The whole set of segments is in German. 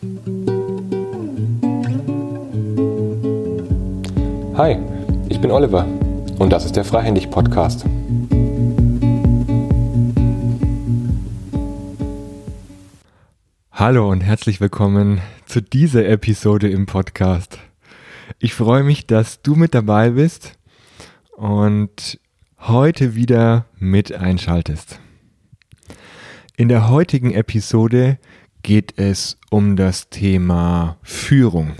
Hi, ich bin Oliver und das ist der Freihändig Podcast. Hallo und herzlich willkommen zu dieser Episode im Podcast. Ich freue mich, dass du mit dabei bist und heute wieder mit einschaltest. In der heutigen Episode geht es um das Thema Führung.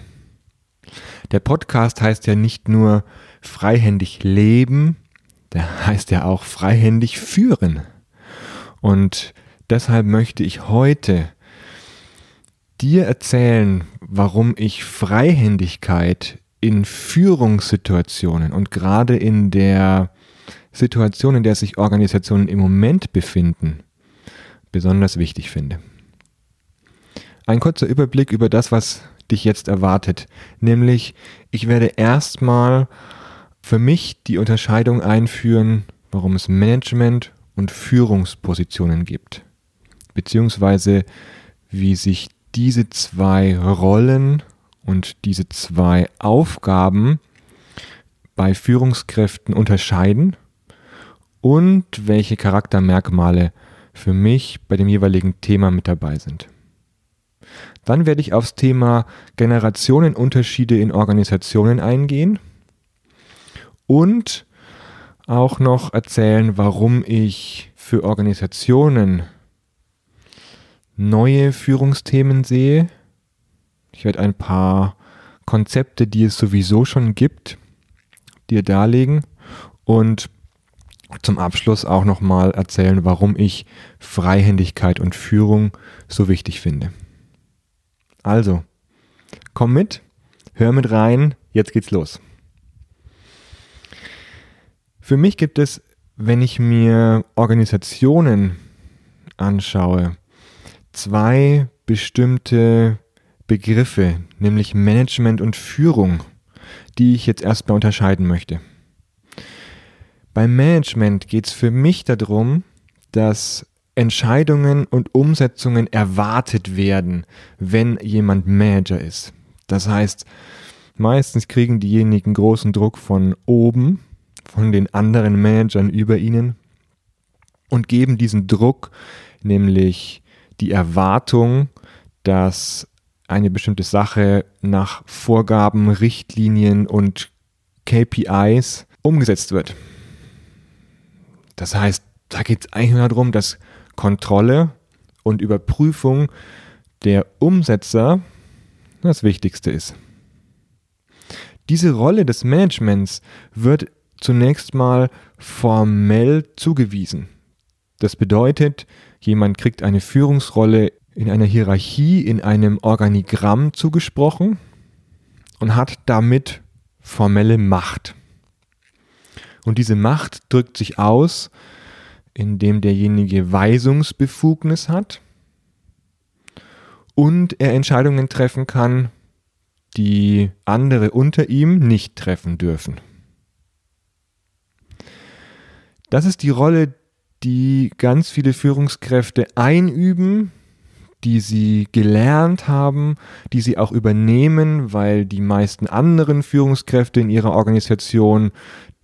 Der Podcast heißt ja nicht nur freihändig leben, der heißt ja auch freihändig führen. Und deshalb möchte ich heute dir erzählen, warum ich Freihändigkeit in Führungssituationen und gerade in der Situation, in der sich Organisationen im Moment befinden, besonders wichtig finde. Ein kurzer Überblick über das, was dich jetzt erwartet, nämlich ich werde erstmal für mich die Unterscheidung einführen, warum es Management und Führungspositionen gibt, beziehungsweise wie sich diese zwei Rollen und diese zwei Aufgaben bei Führungskräften unterscheiden und welche Charaktermerkmale für mich bei dem jeweiligen Thema mit dabei sind. Dann werde ich aufs Thema Generationenunterschiede in Organisationen eingehen und auch noch erzählen, warum ich für Organisationen neue Führungsthemen sehe. Ich werde ein paar Konzepte, die es sowieso schon gibt, dir darlegen und zum Abschluss auch nochmal erzählen, warum ich Freihändigkeit und Führung so wichtig finde. Also, komm mit, hör mit rein, jetzt geht's los. Für mich gibt es, wenn ich mir Organisationen anschaue, zwei bestimmte Begriffe, nämlich Management und Führung, die ich jetzt erstmal unterscheiden möchte. Beim Management geht es für mich darum, dass Entscheidungen und Umsetzungen erwartet werden, wenn jemand Manager ist. Das heißt, meistens kriegen diejenigen großen Druck von oben, von den anderen Managern über ihnen und geben diesen Druck, nämlich die Erwartung, dass eine bestimmte Sache nach Vorgaben, Richtlinien und KPIs umgesetzt wird. Das heißt, da geht es eigentlich nur darum, dass Kontrolle und Überprüfung der Umsetzer das Wichtigste ist. Diese Rolle des Managements wird zunächst mal formell zugewiesen. Das bedeutet, jemand kriegt eine Führungsrolle in einer Hierarchie, in einem Organigramm zugesprochen und hat damit formelle Macht. Und diese Macht drückt sich aus, indem derjenige Weisungsbefugnis hat und er Entscheidungen treffen kann, die andere unter ihm nicht treffen dürfen. Das ist die Rolle, die ganz viele Führungskräfte einüben, die sie gelernt haben, die sie auch übernehmen, weil die meisten anderen Führungskräfte in ihrer Organisation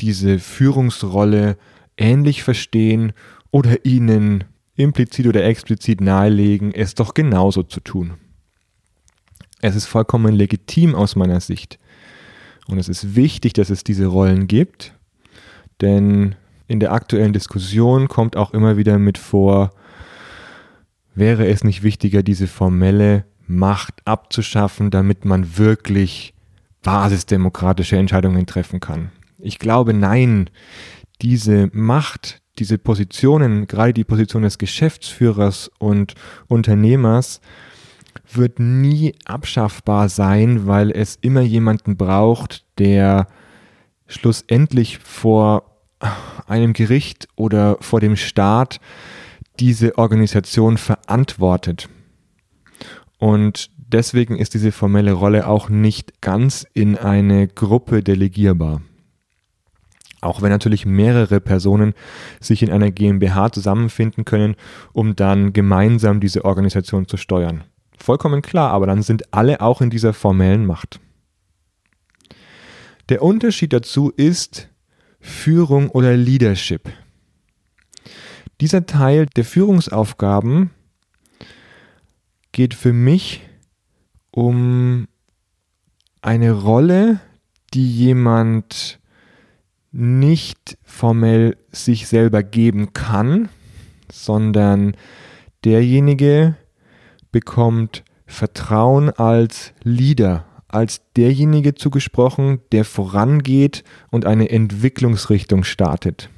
diese Führungsrolle ähnlich verstehen oder ihnen implizit oder explizit nahelegen, es doch genauso zu tun. Es ist vollkommen legitim aus meiner Sicht. Und es ist wichtig, dass es diese Rollen gibt, denn in der aktuellen Diskussion kommt auch immer wieder mit vor, wäre es nicht wichtiger, diese formelle Macht abzuschaffen, damit man wirklich basisdemokratische Entscheidungen treffen kann. Ich glaube, nein, diese Macht, diese Positionen, gerade die Position des Geschäftsführers und Unternehmers, wird nie abschaffbar sein, weil es immer jemanden braucht, der schlussendlich vor einem Gericht oder vor dem Staat diese Organisation verantwortet. Und deswegen ist diese formelle Rolle auch nicht ganz in eine Gruppe delegierbar. Auch wenn natürlich mehrere Personen sich in einer GmbH zusammenfinden können, um dann gemeinsam diese Organisation zu steuern. Vollkommen klar, aber dann sind alle auch in dieser formellen Macht. Der Unterschied dazu ist Führung oder Leadership. Dieser Teil der Führungsaufgaben geht für mich um eine Rolle, die jemand nicht formell sich selber geben kann, sondern derjenige bekommt Vertrauen als Leader, als derjenige zugesprochen, der vorangeht und eine Entwicklungsrichtung startet.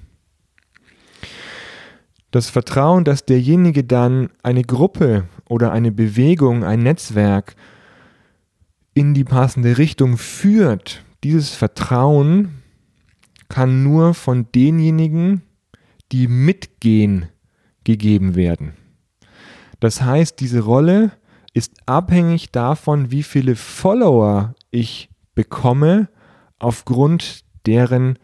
Das Vertrauen, dass derjenige dann eine Gruppe oder eine Bewegung, ein Netzwerk in die passende Richtung führt, dieses Vertrauen kann nur von denjenigen, die mitgehen, gegeben werden. Das heißt, diese Rolle ist abhängig davon, wie viele Follower ich bekomme aufgrund deren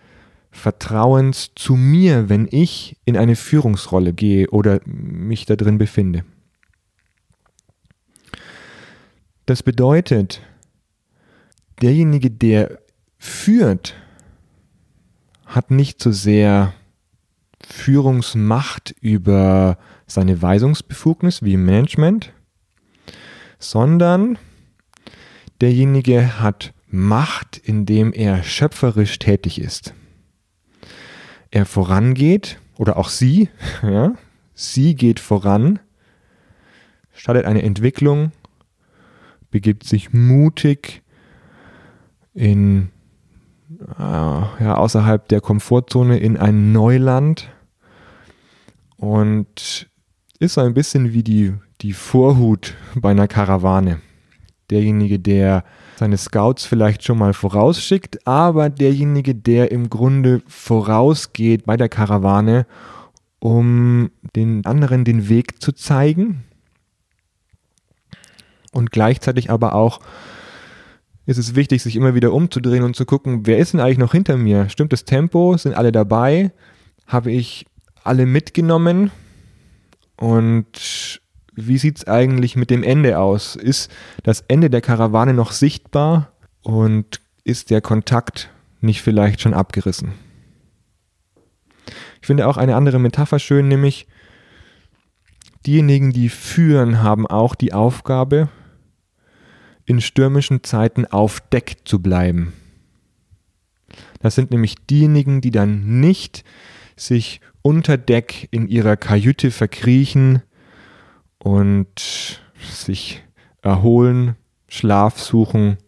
Vertrauens zu mir, wenn ich in eine Führungsrolle gehe oder mich da drin befinde. Das bedeutet, derjenige, der führt, hat nicht so sehr Führungsmacht über seine Weisungsbefugnis wie im Management, sondern derjenige hat Macht, indem er schöpferisch tätig ist. Er vorangeht oder auch sie, ja, sie geht voran, startet eine Entwicklung, begibt sich mutig in ja, außerhalb der Komfortzone in ein Neuland und ist so ein bisschen wie die, die Vorhut bei einer Karawane. Derjenige, der seine Scouts vielleicht schon mal vorausschickt, aber derjenige, der im Grunde vorausgeht bei der Karawane, um den anderen den Weg zu zeigen und gleichzeitig aber auch ist es wichtig, sich immer wieder umzudrehen und zu gucken, wer ist denn eigentlich noch hinter mir? Stimmt das Tempo? Sind alle dabei? Habe ich alle mitgenommen? Und wie sieht es eigentlich mit dem Ende aus? Ist das Ende der Karawane noch sichtbar und ist der Kontakt nicht vielleicht schon abgerissen? Ich finde auch eine andere Metapher schön, nämlich diejenigen, die führen, haben auch die Aufgabe, in stürmischen Zeiten auf Deck zu bleiben. Das sind nämlich diejenigen, die dann nicht sich unter Deck in ihrer Kajüte verkriechen und sich erholen, Schlaf suchen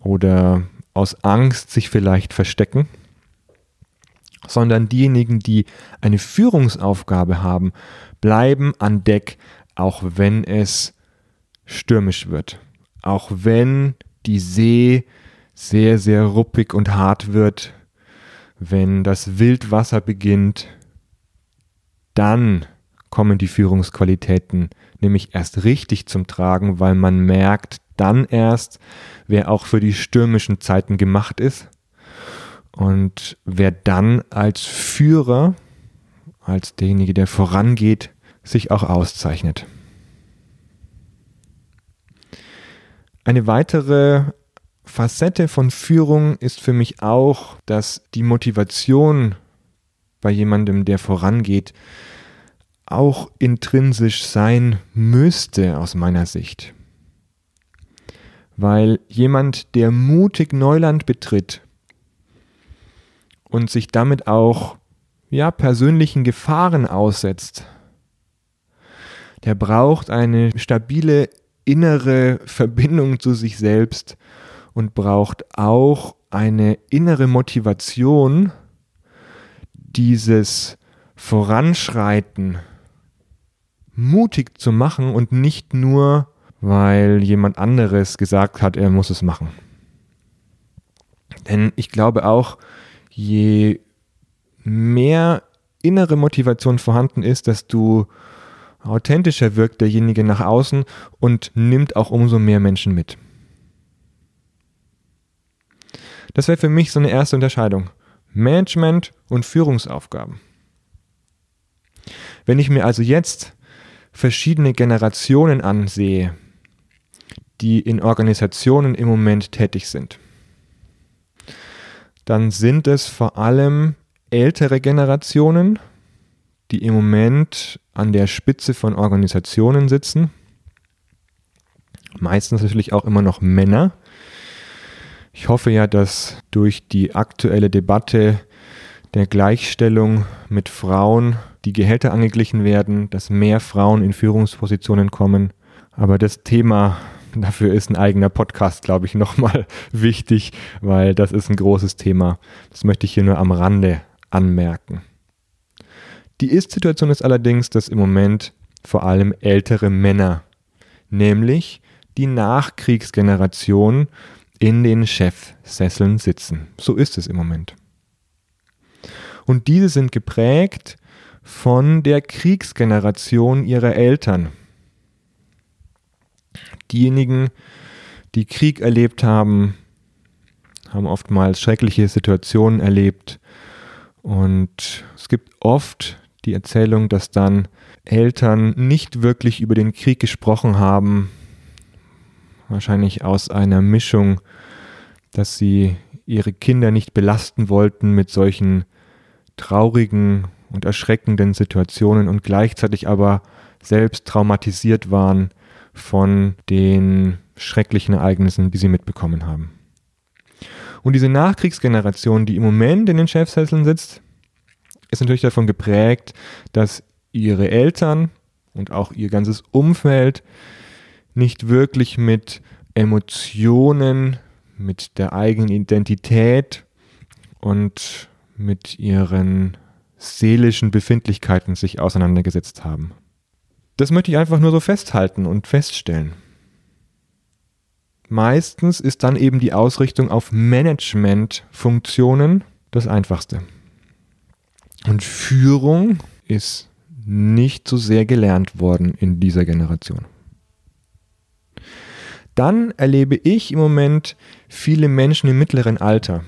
oder aus Angst sich vielleicht verstecken, sondern diejenigen, die eine Führungsaufgabe haben, bleiben an Deck, auch wenn es stürmisch wird, auch wenn die See sehr, sehr ruppig und hart wird, wenn das Wildwasser beginnt, dann kommen die Führungsqualitäten nämlich erst richtig zum Tragen, weil man merkt dann erst, wer auch für die stürmischen Zeiten gemacht ist und wer dann als Führer, als derjenige, der vorangeht, sich auch auszeichnet. Eine weitere Facette von Führung ist für mich auch, dass die Motivation bei jemandem, der vorangeht, auch intrinsisch sein müsste aus meiner Sicht. Weil jemand, der mutig Neuland betritt und sich damit auch ja, persönlichen Gefahren aussetzt, der braucht eine stabile innere Verbindung zu sich selbst und braucht auch eine innere Motivation, dieses Voranschreiten mutig zu machen und nicht nur, weil jemand anderes gesagt hat, er muss es machen. Denn ich glaube auch, je mehr innere Motivation vorhanden ist, dass du authentischer wirkt derjenige nach außen und nimmt auch umso mehr Menschen mit. Das wäre für mich so eine erste Unterscheidung. Management und Führungsaufgaben. Wenn ich mir also jetzt verschiedene Generationen ansehe, die in Organisationen im Moment tätig sind, dann sind es vor allem ältere Generationen, die im Moment an der Spitze von Organisationen sitzen. Meistens natürlich auch immer noch Männer. Ich hoffe ja, dass durch die aktuelle Debatte der Gleichstellung mit Frauen die Gehälter angeglichen werden, dass mehr Frauen in Führungspositionen kommen. Aber das Thema Dafür ist ein eigener Podcast, glaube ich, nochmal wichtig, weil das ist ein großes Thema. Das möchte ich hier nur am Rande anmerken. Die Ist-Situation ist allerdings, dass im Moment vor allem ältere Männer, nämlich die Nachkriegsgeneration, in den Chefsesseln sitzen. So ist es im Moment. Und diese sind geprägt von der Kriegsgeneration ihrer Eltern diejenigen, die Krieg erlebt haben, haben oftmals schreckliche Situationen erlebt. Und es gibt oft die Erzählung, dass dann Eltern nicht wirklich über den Krieg gesprochen haben, wahrscheinlich aus einer Mischung, dass sie ihre Kinder nicht belasten wollten mit solchen traurigen und erschreckenden Situationen und gleichzeitig aber selbst traumatisiert waren von den schrecklichen Ereignissen, die sie mitbekommen haben. Und diese Nachkriegsgeneration, die im Moment in den Chefsesseln sitzt, ist natürlich davon geprägt, dass ihre Eltern und auch ihr ganzes Umfeld nicht wirklich mit Emotionen, mit der eigenen Identität und mit ihren seelischen Befindlichkeiten sich auseinandergesetzt haben. Das möchte ich einfach nur so festhalten und feststellen. Meistens ist dann eben die Ausrichtung auf Management-Funktionen das Einfachste. Und Führung ist nicht so sehr gelernt worden in dieser Generation. Dann erlebe ich im Moment viele Menschen im mittleren Alter,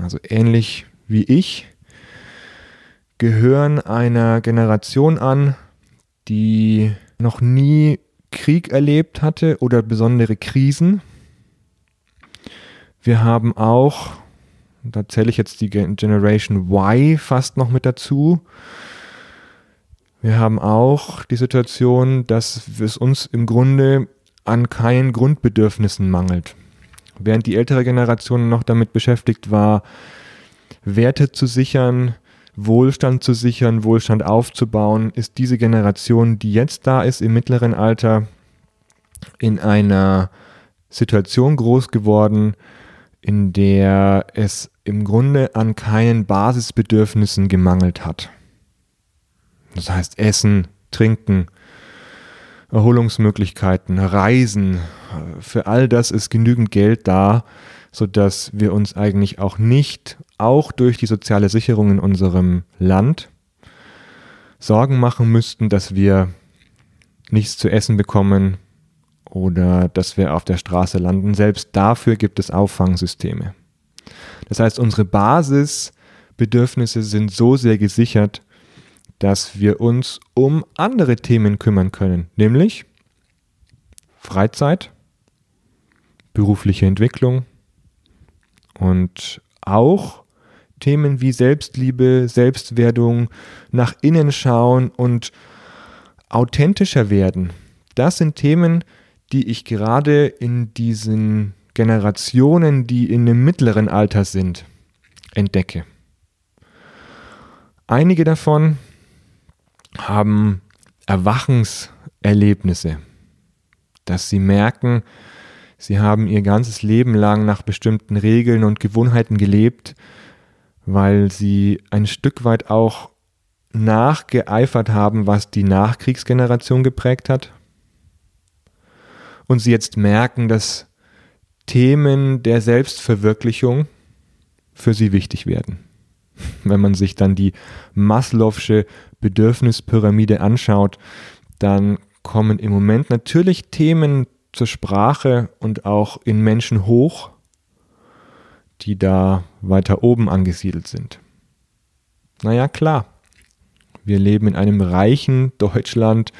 also ähnlich wie ich, gehören einer Generation an, die noch nie Krieg erlebt hatte oder besondere Krisen. Wir haben auch, da zähle ich jetzt die Generation Y fast noch mit dazu, wir haben auch die Situation, dass es uns im Grunde an keinen Grundbedürfnissen mangelt. Während die ältere Generation noch damit beschäftigt war, Werte zu sichern, Wohlstand zu sichern, Wohlstand aufzubauen, ist diese Generation, die jetzt da ist im mittleren Alter, in einer Situation groß geworden, in der es im Grunde an keinen Basisbedürfnissen gemangelt hat. Das heißt Essen, Trinken, Erholungsmöglichkeiten, Reisen, für all das ist genügend Geld da, sodass wir uns eigentlich auch nicht, auch durch die soziale Sicherung in unserem Land, Sorgen machen müssten, dass wir nichts zu essen bekommen oder dass wir auf der Straße landen. Selbst dafür gibt es Auffangsysteme. Das heißt, unsere Basisbedürfnisse sind so sehr gesichert, dass wir uns um andere Themen kümmern können, nämlich Freizeit, berufliche Entwicklung, und auch Themen wie Selbstliebe, Selbstwerdung, nach innen schauen und authentischer werden. Das sind Themen, die ich gerade in diesen Generationen, die in dem mittleren Alter sind, entdecke. Einige davon haben Erwachenserlebnisse, dass sie merken, Sie haben ihr ganzes Leben lang nach bestimmten Regeln und Gewohnheiten gelebt, weil sie ein Stück weit auch nachgeeifert haben, was die Nachkriegsgeneration geprägt hat. Und sie jetzt merken, dass Themen der Selbstverwirklichung für sie wichtig werden. Wenn man sich dann die Maslow'sche Bedürfnispyramide anschaut, dann kommen im Moment natürlich Themen zur Sprache und auch in Menschen hoch, die da weiter oben angesiedelt sind. Naja, klar. Wir leben in einem reichen Deutschland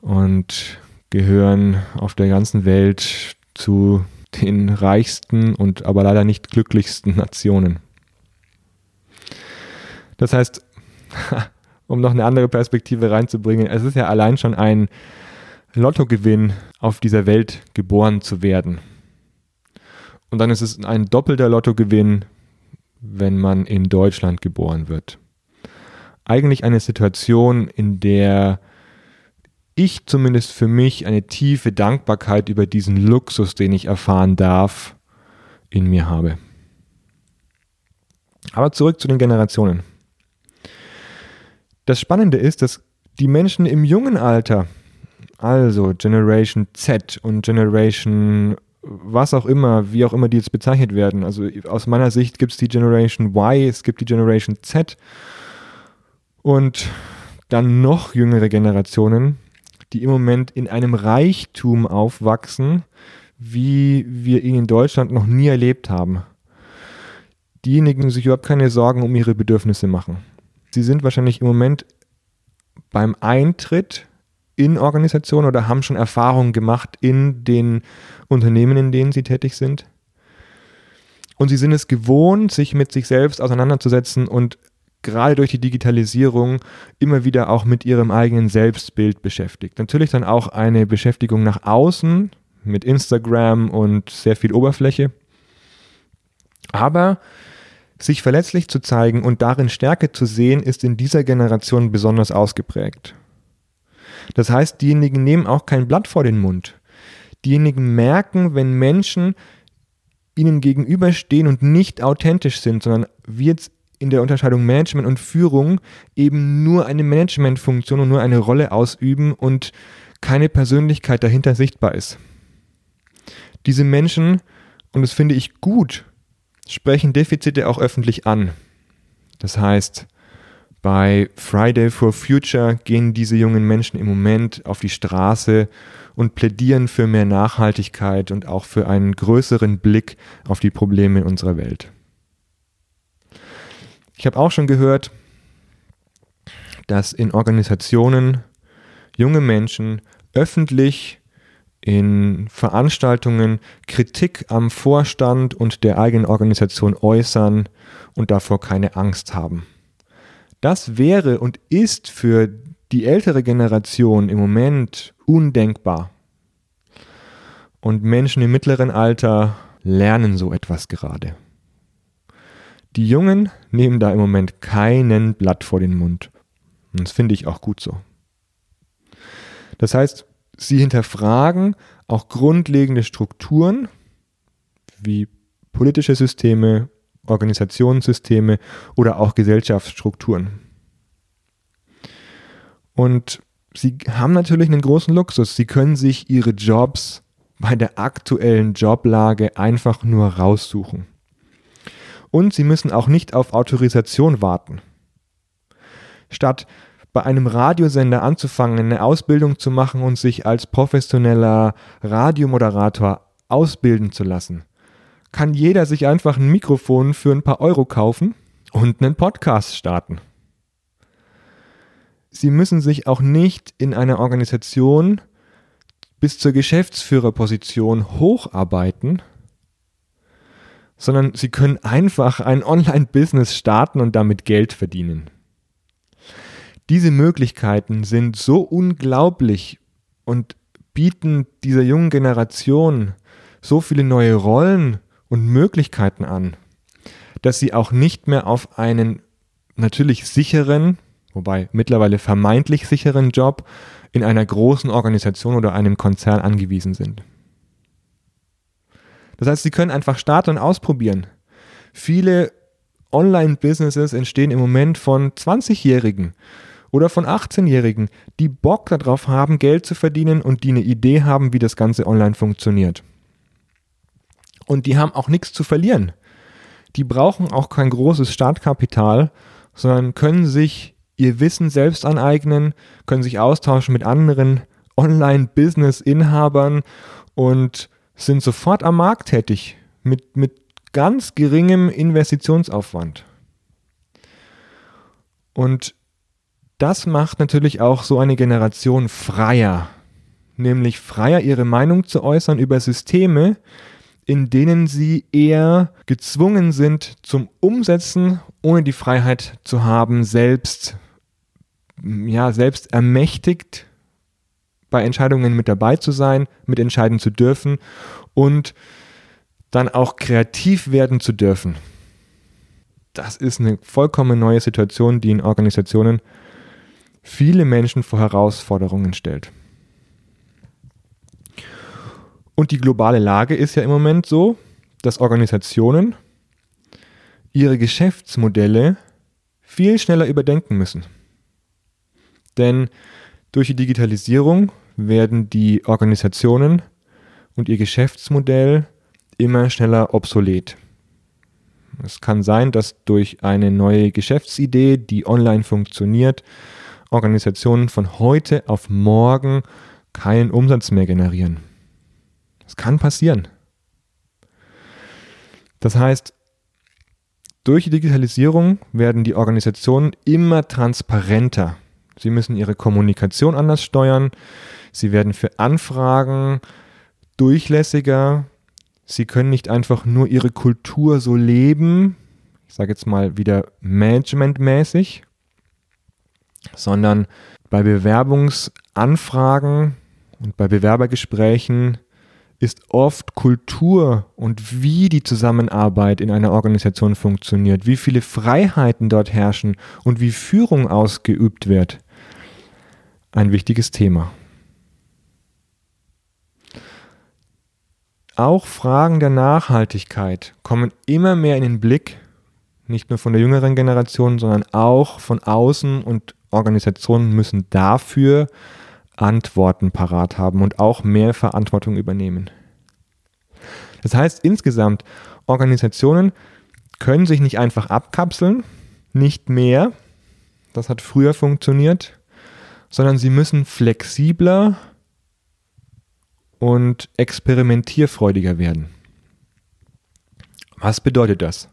und gehören auf der ganzen Welt zu den reichsten und aber leider nicht glücklichsten Nationen. Das heißt, um noch eine andere Perspektive reinzubringen, es ist ja allein schon ein Lottogewinn, auf dieser Welt geboren zu werden. Und dann ist es ein doppelter Lottogewinn, wenn man in Deutschland geboren wird. Eigentlich eine Situation, in der ich zumindest für mich eine tiefe Dankbarkeit über diesen Luxus, den ich erfahren darf, in mir habe. Aber zurück zu den Generationen. Das Spannende ist, dass die Menschen im jungen Alter, also Generation Z und Generation was auch immer, wie auch immer die jetzt bezeichnet werden. Also aus meiner Sicht gibt es die Generation Y, es gibt die Generation Z und dann noch jüngere Generationen, die im Moment in einem Reichtum aufwachsen, wie wir ihn in Deutschland noch nie erlebt haben. Diejenigen, die sich überhaupt keine Sorgen um ihre Bedürfnisse machen. Sie sind wahrscheinlich im Moment beim Eintritt in Organisationen oder haben schon Erfahrungen gemacht in den Unternehmen, in denen sie tätig sind. Und sie sind es gewohnt, sich mit sich selbst auseinanderzusetzen und gerade durch die Digitalisierung immer wieder auch mit ihrem eigenen Selbstbild beschäftigt. Natürlich dann auch eine Beschäftigung nach außen mit Instagram und sehr viel Oberfläche. Aber sich verletzlich zu zeigen und darin Stärke zu sehen, ist in dieser Generation besonders ausgeprägt. Das heißt, diejenigen nehmen auch kein Blatt vor den Mund. Diejenigen merken, wenn Menschen ihnen gegenüberstehen und nicht authentisch sind, sondern jetzt in der Unterscheidung Management und Führung eben nur eine Managementfunktion und nur eine Rolle ausüben und keine Persönlichkeit dahinter sichtbar ist. Diese Menschen, und das finde ich gut, sprechen Defizite auch öffentlich an. Das heißt, bei Friday for Future gehen diese jungen Menschen im Moment auf die Straße und plädieren für mehr Nachhaltigkeit und auch für einen größeren Blick auf die Probleme unserer Welt. Ich habe auch schon gehört, dass in Organisationen junge Menschen öffentlich in Veranstaltungen Kritik am Vorstand und der eigenen Organisation äußern und davor keine Angst haben. Das wäre und ist für die ältere Generation im Moment undenkbar. Und Menschen im mittleren Alter lernen so etwas gerade. Die Jungen nehmen da im Moment keinen Blatt vor den Mund. Und das finde ich auch gut so. Das heißt, sie hinterfragen auch grundlegende Strukturen wie politische Systeme, Organisationssysteme oder auch Gesellschaftsstrukturen. Und sie haben natürlich einen großen Luxus. Sie können sich ihre Jobs bei der aktuellen Joblage einfach nur raussuchen. Und sie müssen auch nicht auf Autorisation warten. Statt bei einem Radiosender anzufangen, eine Ausbildung zu machen und sich als professioneller Radiomoderator ausbilden zu lassen, kann jeder sich einfach ein Mikrofon für ein paar Euro kaufen und einen Podcast starten. Sie müssen sich auch nicht in einer Organisation bis zur Geschäftsführerposition hocharbeiten, sondern Sie können einfach ein Online-Business starten und damit Geld verdienen. Diese Möglichkeiten sind so unglaublich und bieten dieser jungen Generation so viele neue Rollen und Möglichkeiten an, dass sie auch nicht mehr auf einen natürlich sicheren, wobei mittlerweile vermeintlich sicheren Job in einer großen Organisation oder einem Konzern angewiesen sind. Das heißt, sie können einfach starten und ausprobieren. Viele Online-Businesses entstehen im Moment von 20-Jährigen oder von 18-Jährigen, die Bock darauf haben, Geld zu verdienen und die eine Idee haben, wie das Ganze online funktioniert. Und die haben auch nichts zu verlieren. Die brauchen auch kein großes Startkapital, sondern können sich ihr Wissen selbst aneignen, können sich austauschen mit anderen Online-Business-Inhabern und sind sofort am Markt tätig mit, mit ganz geringem Investitionsaufwand. Und das macht natürlich auch so eine Generation freier, nämlich freier ihre Meinung zu äußern über Systeme, in denen sie eher gezwungen sind zum Umsetzen, ohne die Freiheit zu haben, selbst ja, selbst ermächtigt bei Entscheidungen mit dabei zu sein, mitentscheiden zu dürfen und dann auch kreativ werden zu dürfen. Das ist eine vollkommen neue Situation, die in Organisationen viele Menschen vor Herausforderungen stellt. Und die globale Lage ist ja im Moment so, dass Organisationen ihre Geschäftsmodelle viel schneller überdenken müssen. Denn durch die Digitalisierung werden die Organisationen und ihr Geschäftsmodell immer schneller obsolet. Es kann sein, dass durch eine neue Geschäftsidee, die online funktioniert, Organisationen von heute auf morgen keinen Umsatz mehr generieren. Das kann passieren. Das heißt, durch die Digitalisierung werden die Organisationen immer transparenter. Sie müssen ihre Kommunikation anders steuern. Sie werden für Anfragen durchlässiger. Sie können nicht einfach nur ihre Kultur so leben, ich sage jetzt mal wieder managementmäßig, sondern bei Bewerbungsanfragen und bei Bewerbergesprächen ist oft Kultur und wie die Zusammenarbeit in einer Organisation funktioniert, wie viele Freiheiten dort herrschen und wie Führung ausgeübt wird, ein wichtiges Thema. Auch Fragen der Nachhaltigkeit kommen immer mehr in den Blick, nicht nur von der jüngeren Generation, sondern auch von außen und Organisationen müssen dafür Antworten parat haben und auch mehr Verantwortung übernehmen. Das heißt insgesamt, Organisationen können sich nicht einfach abkapseln, nicht mehr, das hat früher funktioniert, sondern sie müssen flexibler und experimentierfreudiger werden. Was bedeutet das?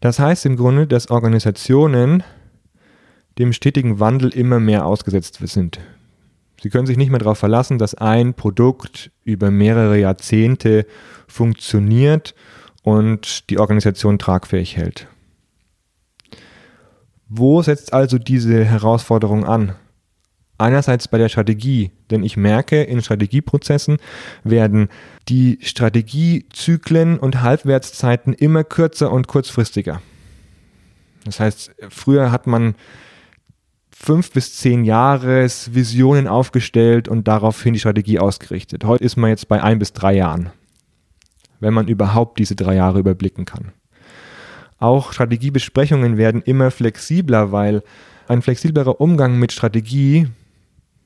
Das heißt im Grunde, dass Organisationen dem stetigen Wandel immer mehr ausgesetzt sind. Sie können sich nicht mehr darauf verlassen, dass ein Produkt über mehrere Jahrzehnte funktioniert und die Organisation tragfähig hält. Wo setzt also diese Herausforderung an? Einerseits bei der Strategie, denn ich merke, in Strategieprozessen werden die Strategiezyklen und Halbwertszeiten immer kürzer und kurzfristiger. Das heißt, früher hat man fünf bis zehn Jahres Visionen aufgestellt und daraufhin die Strategie ausgerichtet. Heute ist man jetzt bei ein bis drei Jahren, wenn man überhaupt diese drei Jahre überblicken kann. Auch Strategiebesprechungen werden immer flexibler, weil ein flexiblerer Umgang mit Strategie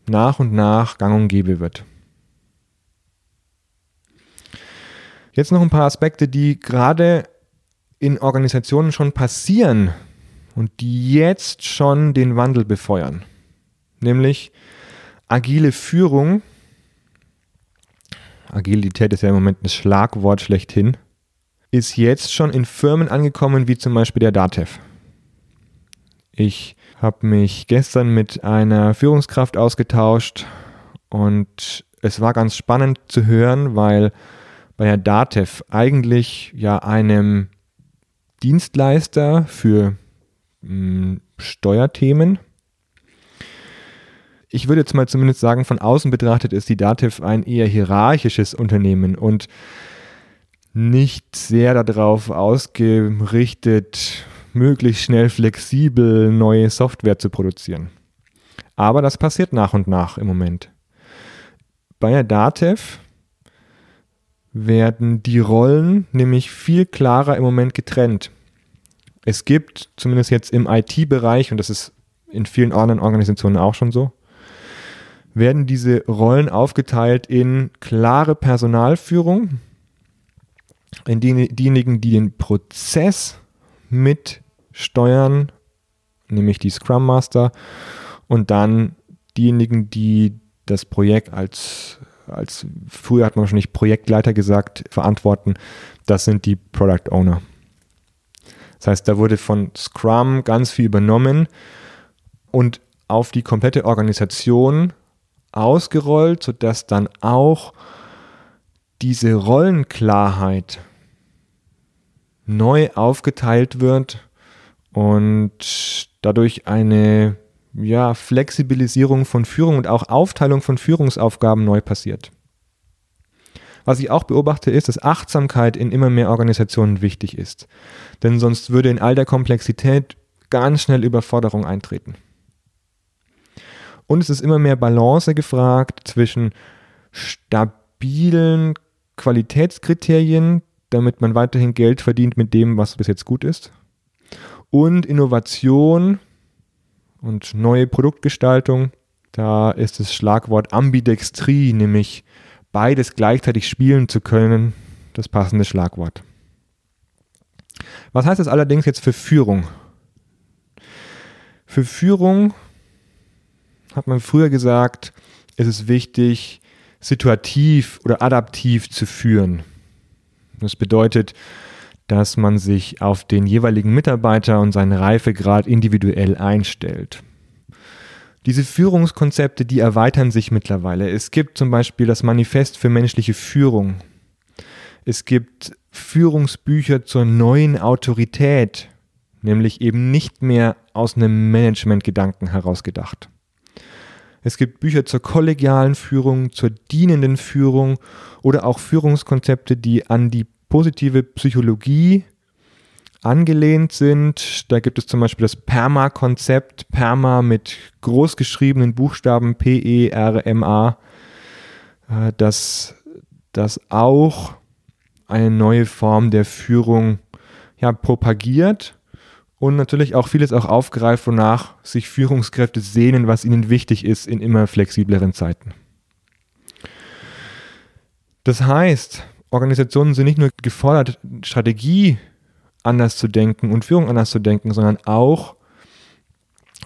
nach und nach gang und gäbe wird. Jetzt noch ein paar Aspekte, die gerade in Organisationen schon passieren, und die jetzt schon den Wandel befeuern. Nämlich agile Führung. Agilität ist ja im Moment das Schlagwort schlechthin. Ist jetzt schon in Firmen angekommen, wie zum Beispiel der DATEV. Ich habe mich gestern mit einer Führungskraft ausgetauscht und es war ganz spannend zu hören, weil bei der DATEV eigentlich ja einem Dienstleister für Steuerthemen. Ich würde jetzt mal zumindest sagen, von außen betrachtet ist die Dativ ein eher hierarchisches Unternehmen und nicht sehr darauf ausgerichtet, möglichst schnell flexibel neue Software zu produzieren. Aber das passiert nach und nach im Moment. Bei der Datev werden die Rollen nämlich viel klarer im Moment getrennt es gibt, zumindest jetzt im IT-Bereich, und das ist in vielen anderen Organisationen auch schon so, werden diese Rollen aufgeteilt in klare Personalführung, in die, diejenigen, die den Prozess mitsteuern, nämlich die Scrum Master, und dann diejenigen, die das Projekt als, als früher hat man wahrscheinlich Projektleiter gesagt, verantworten, das sind die Product Owner. Das heißt, da wurde von Scrum ganz viel übernommen und auf die komplette Organisation ausgerollt, sodass dann auch diese Rollenklarheit neu aufgeteilt wird und dadurch eine ja, Flexibilisierung von Führung und auch Aufteilung von Führungsaufgaben neu passiert. Was ich auch beobachte, ist, dass Achtsamkeit in immer mehr Organisationen wichtig ist. Denn sonst würde in all der Komplexität ganz schnell Überforderung eintreten. Und es ist immer mehr Balance gefragt zwischen stabilen Qualitätskriterien, damit man weiterhin Geld verdient mit dem, was bis jetzt gut ist, und Innovation und neue Produktgestaltung. Da ist das Schlagwort Ambidextrie, nämlich beides gleichzeitig spielen zu können, das passende Schlagwort. Was heißt das allerdings jetzt für Führung? Für Führung hat man früher gesagt, ist es wichtig, situativ oder adaptiv zu führen. Das bedeutet, dass man sich auf den jeweiligen Mitarbeiter und seinen Reifegrad individuell einstellt. Diese Führungskonzepte, die erweitern sich mittlerweile. Es gibt zum Beispiel das Manifest für menschliche Führung. Es gibt Führungsbücher zur neuen Autorität, nämlich eben nicht mehr aus einem Managementgedanken herausgedacht. Es gibt Bücher zur kollegialen Führung, zur dienenden Führung oder auch Führungskonzepte, die an die positive Psychologie angelehnt sind. Da gibt es zum Beispiel das PERMA-Konzept, PERMA mit großgeschriebenen Buchstaben P-E-R-M-A, äh, das, das auch eine neue Form der Führung ja, propagiert und natürlich auch vieles auch aufgreift, wonach sich Führungskräfte sehnen, was ihnen wichtig ist in immer flexibleren Zeiten. Das heißt, Organisationen sind nicht nur gefordert, Strategie anders zu denken und Führung anders zu denken, sondern auch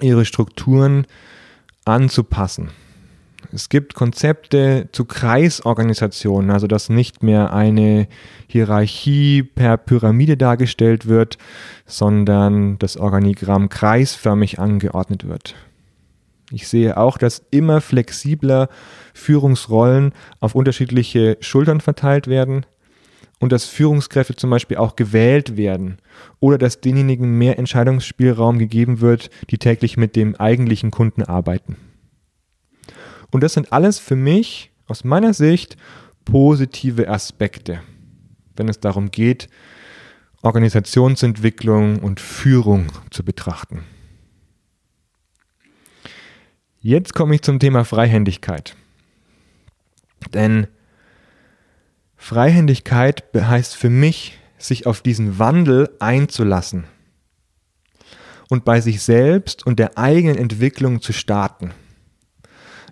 ihre Strukturen anzupassen. Es gibt Konzepte zu Kreisorganisationen, also dass nicht mehr eine Hierarchie per Pyramide dargestellt wird, sondern das Organigramm kreisförmig angeordnet wird. Ich sehe auch, dass immer flexibler Führungsrollen auf unterschiedliche Schultern verteilt werden und dass Führungskräfte zum Beispiel auch gewählt werden oder dass denjenigen mehr Entscheidungsspielraum gegeben wird, die täglich mit dem eigentlichen Kunden arbeiten. Und das sind alles für mich aus meiner Sicht positive Aspekte, wenn es darum geht, Organisationsentwicklung und Führung zu betrachten. Jetzt komme ich zum Thema Freihändigkeit. Denn Freihändigkeit heißt für mich, sich auf diesen Wandel einzulassen und bei sich selbst und der eigenen Entwicklung zu starten.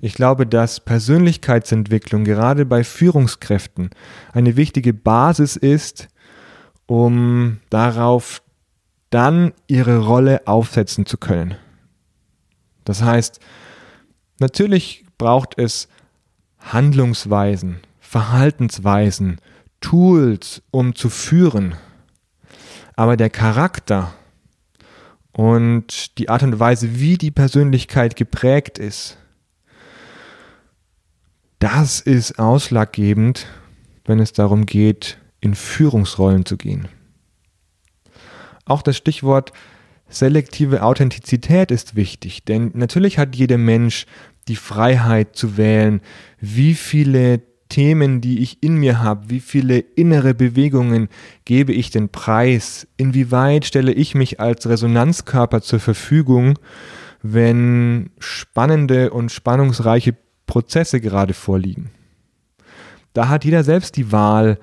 Ich glaube, dass Persönlichkeitsentwicklung gerade bei Führungskräften eine wichtige Basis ist, um darauf dann ihre Rolle aufsetzen zu können. Das heißt, natürlich braucht es Handlungsweisen, Verhaltensweisen, Tools, um zu führen. Aber der Charakter und die Art und Weise, wie die Persönlichkeit geprägt ist, das ist ausschlaggebend, wenn es darum geht, in Führungsrollen zu gehen. Auch das Stichwort selektive Authentizität ist wichtig, denn natürlich hat jeder Mensch die Freiheit zu wählen, wie viele Themen, die ich in mir habe, wie viele innere Bewegungen gebe ich den Preis, inwieweit stelle ich mich als Resonanzkörper zur Verfügung, wenn spannende und spannungsreiche Prozesse gerade vorliegen. Da hat jeder selbst die Wahl,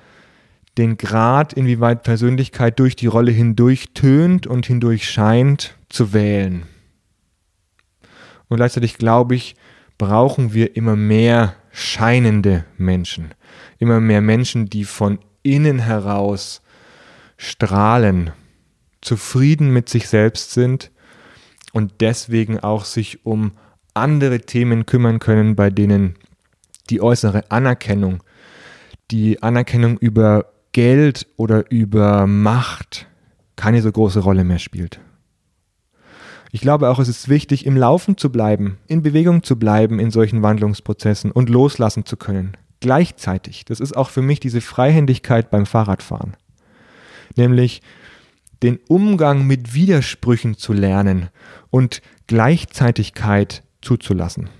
den Grad, inwieweit Persönlichkeit durch die Rolle hindurch tönt und hindurch scheint, zu wählen. Und gleichzeitig glaube ich, brauchen wir immer mehr scheinende Menschen. Immer mehr Menschen, die von innen heraus strahlen, zufrieden mit sich selbst sind und deswegen auch sich um andere Themen kümmern können, bei denen die äußere Anerkennung, die Anerkennung über Geld oder über Macht keine so große Rolle mehr spielt. Ich glaube auch, es ist wichtig, im Laufen zu bleiben, in Bewegung zu bleiben in solchen Wandlungsprozessen und loslassen zu können. Gleichzeitig. Das ist auch für mich diese Freihändigkeit beim Fahrradfahren. Nämlich den Umgang mit Widersprüchen zu lernen und Gleichzeitigkeit zuzulassen.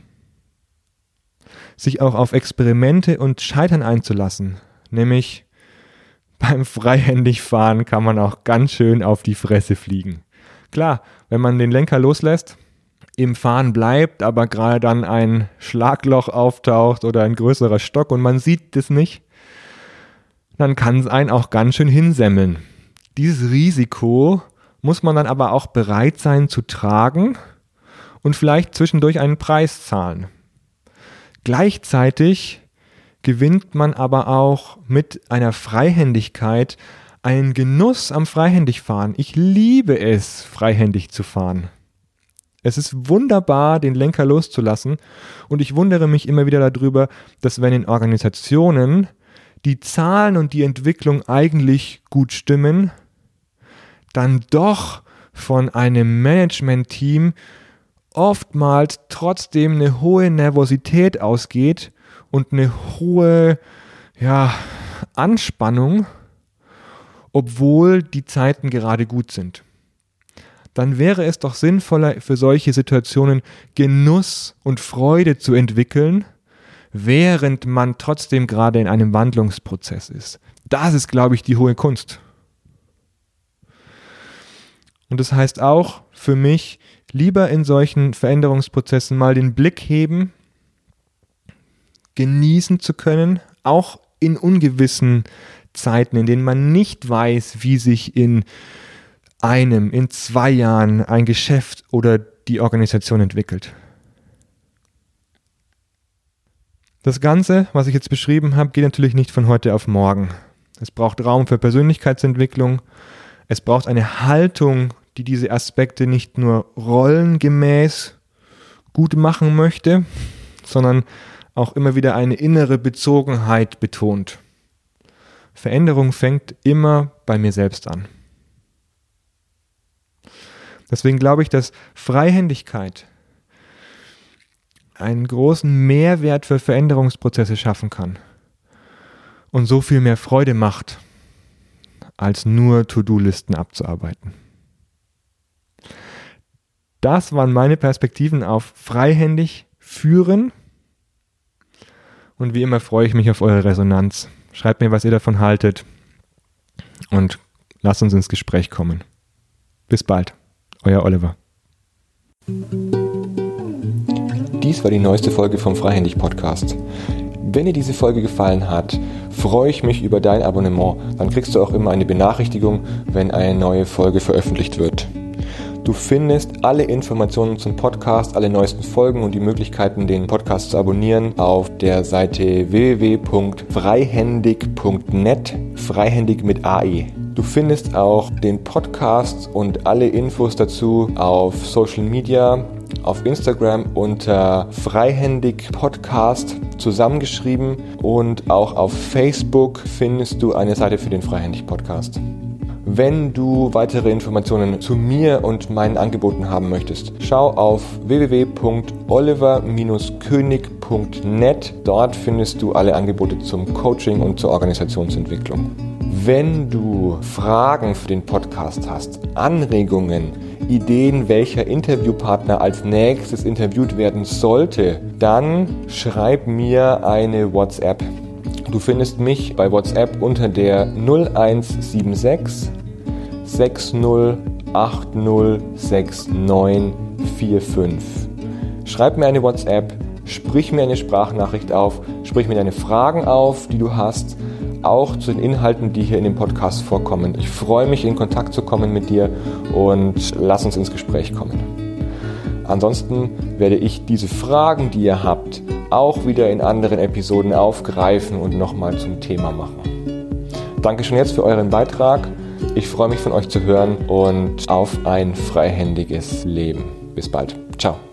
Sich auch auf Experimente und Scheitern einzulassen, nämlich beim Freihändigfahren kann man auch ganz schön auf die Fresse fliegen. Klar, wenn man den Lenker loslässt, im Fahren bleibt, aber gerade dann ein Schlagloch auftaucht oder ein größerer Stock und man sieht das nicht, dann kann es einen auch ganz schön hinsemmeln. Dieses Risiko muss man dann aber auch bereit sein zu tragen und vielleicht zwischendurch einen Preis zahlen. Gleichzeitig gewinnt man aber auch mit einer Freihändigkeit einen Genuss am Freihändigfahren. Ich liebe es, freihändig zu fahren. Es ist wunderbar, den Lenker loszulassen und ich wundere mich immer wieder darüber, dass wenn in Organisationen die Zahlen und die Entwicklung eigentlich gut stimmen, dann doch von einem Management-Team oftmals trotzdem eine hohe Nervosität ausgeht und eine hohe ja, Anspannung, obwohl die Zeiten gerade gut sind. Dann wäre es doch sinnvoller für solche Situationen Genuss und Freude zu entwickeln, während man trotzdem gerade in einem Wandlungsprozess ist. Das ist, glaube ich, die hohe Kunst. Und das heißt auch für mich, lieber in solchen Veränderungsprozessen mal den Blick heben, genießen zu können, auch in ungewissen Zeiten, in denen man nicht weiß, wie sich in einem, in zwei Jahren ein Geschäft oder die Organisation entwickelt. Das Ganze, was ich jetzt beschrieben habe, geht natürlich nicht von heute auf morgen. Es braucht Raum für Persönlichkeitsentwicklung. Es braucht eine Haltung die diese Aspekte nicht nur rollengemäß gut machen möchte, sondern auch immer wieder eine innere Bezogenheit betont. Veränderung fängt immer bei mir selbst an. Deswegen glaube ich, dass Freihändigkeit einen großen Mehrwert für Veränderungsprozesse schaffen kann und so viel mehr Freude macht, als nur To-Do-Listen abzuarbeiten. Das waren meine Perspektiven auf freihändig führen. Und wie immer freue ich mich auf eure Resonanz. Schreibt mir, was ihr davon haltet. Und lasst uns ins Gespräch kommen. Bis bald. Euer Oliver. Dies war die neueste Folge vom Freihändig Podcast. Wenn dir diese Folge gefallen hat, freue ich mich über dein Abonnement. Dann kriegst du auch immer eine Benachrichtigung, wenn eine neue Folge veröffentlicht wird. Du findest alle Informationen zum Podcast, alle neuesten Folgen und die Möglichkeiten, den Podcast zu abonnieren, auf der Seite www.freihändig.net, freihändig mit AE. Du findest auch den Podcast und alle Infos dazu auf Social Media, auf Instagram unter Freihändig Podcast zusammengeschrieben und auch auf Facebook findest du eine Seite für den Freihändig Podcast. Wenn du weitere Informationen zu mir und meinen Angeboten haben möchtest, schau auf www.oliver-könig.net. Dort findest du alle Angebote zum Coaching und zur Organisationsentwicklung. Wenn du Fragen für den Podcast hast, Anregungen, Ideen, welcher Interviewpartner als nächstes interviewt werden sollte, dann schreib mir eine WhatsApp. Du findest mich bei WhatsApp unter der 0176 60806945. Schreib mir eine WhatsApp, sprich mir eine Sprachnachricht auf, sprich mir deine Fragen auf, die du hast, auch zu den Inhalten, die hier in dem Podcast vorkommen. Ich freue mich, in Kontakt zu kommen mit dir und lass uns ins Gespräch kommen. Ansonsten werde ich diese Fragen, die ihr habt, auch wieder in anderen Episoden aufgreifen und nochmal zum Thema machen. Danke schon jetzt für euren Beitrag. Ich freue mich von euch zu hören und auf ein freihändiges Leben. Bis bald. Ciao.